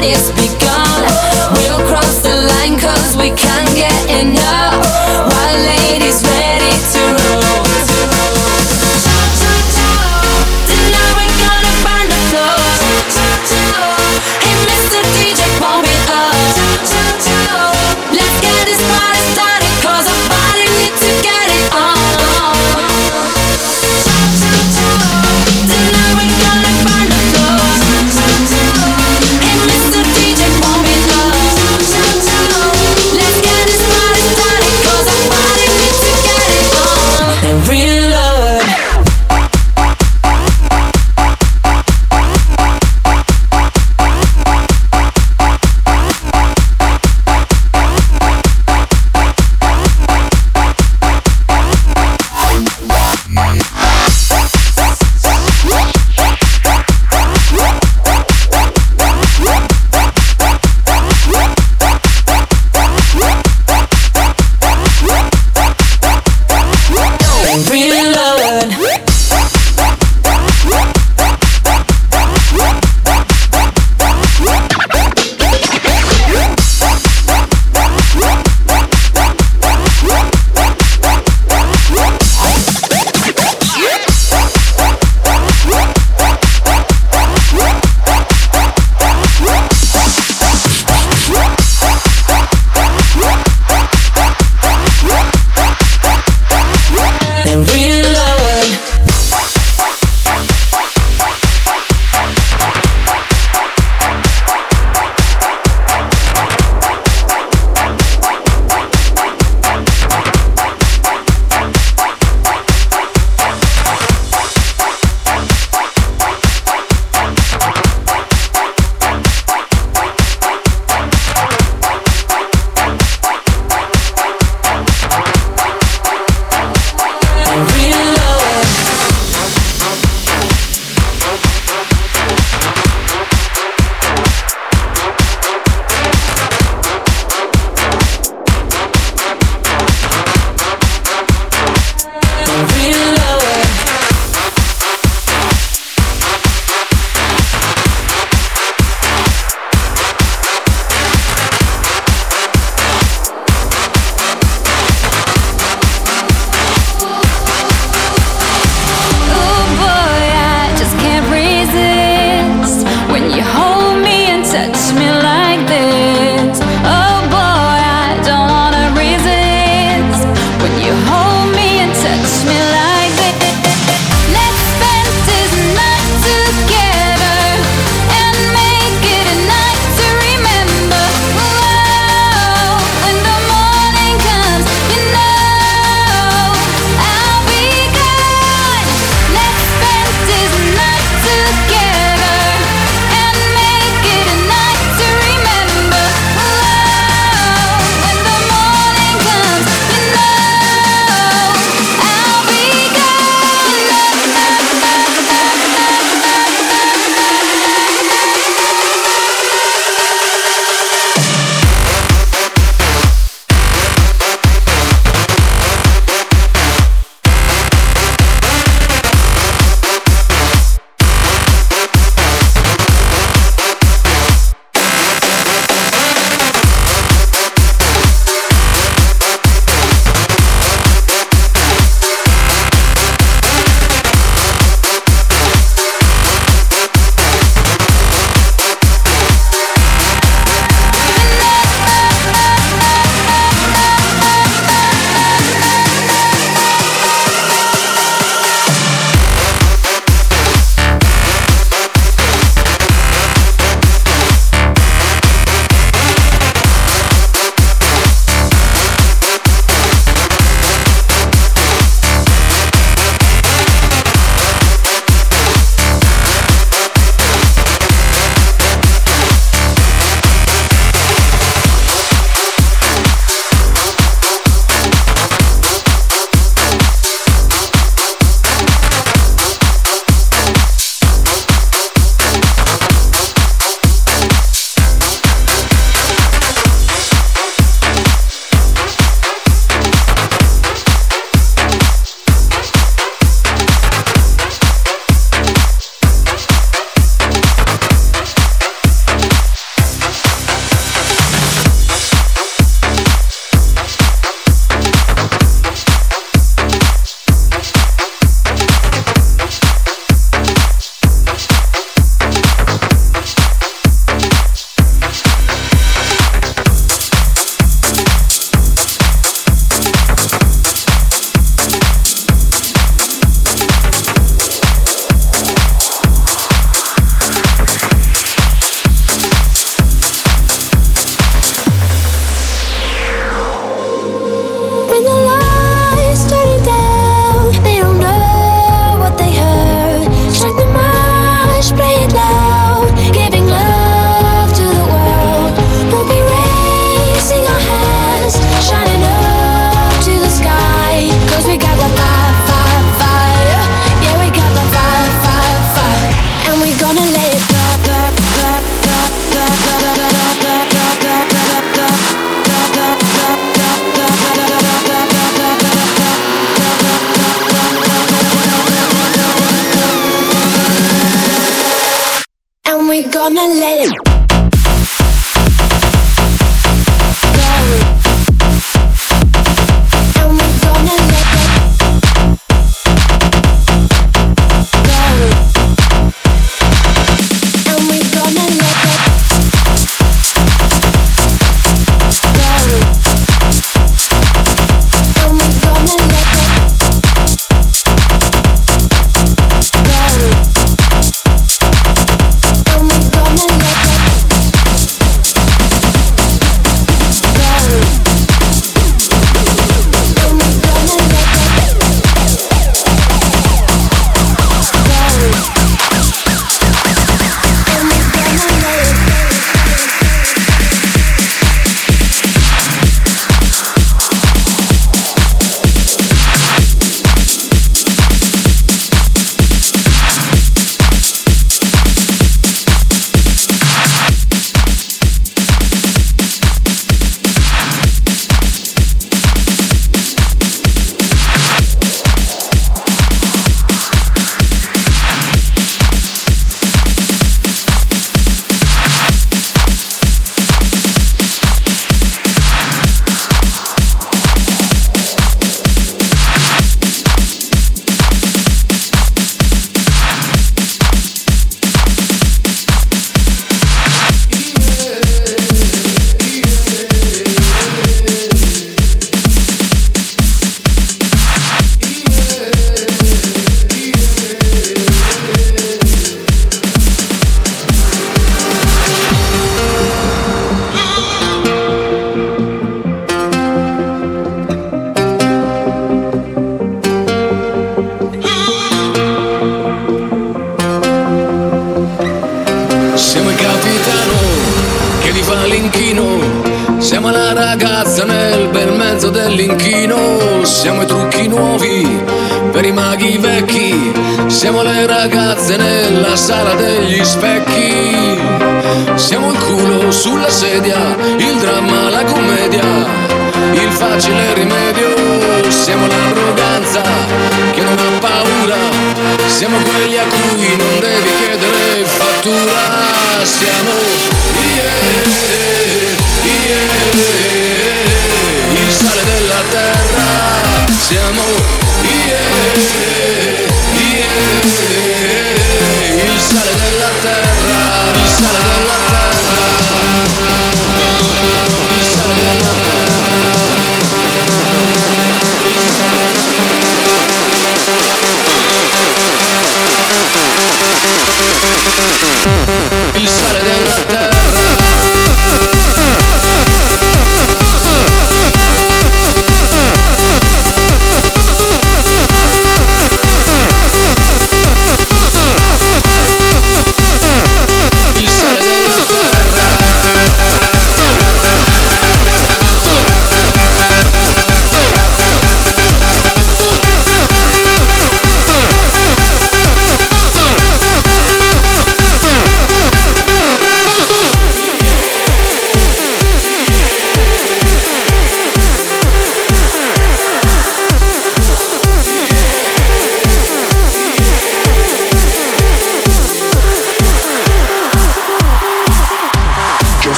body's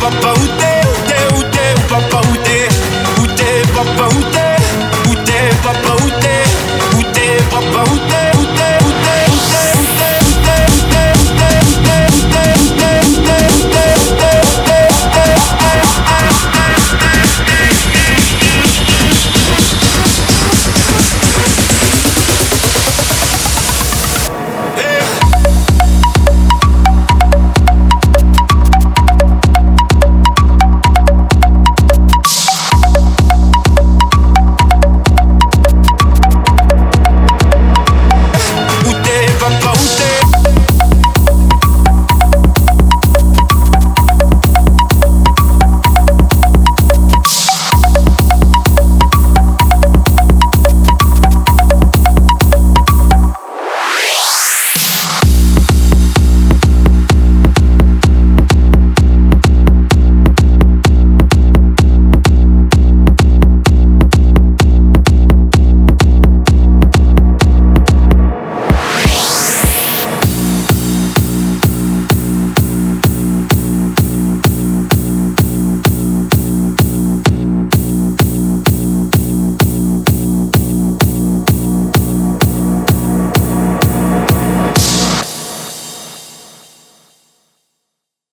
papa, où t'es.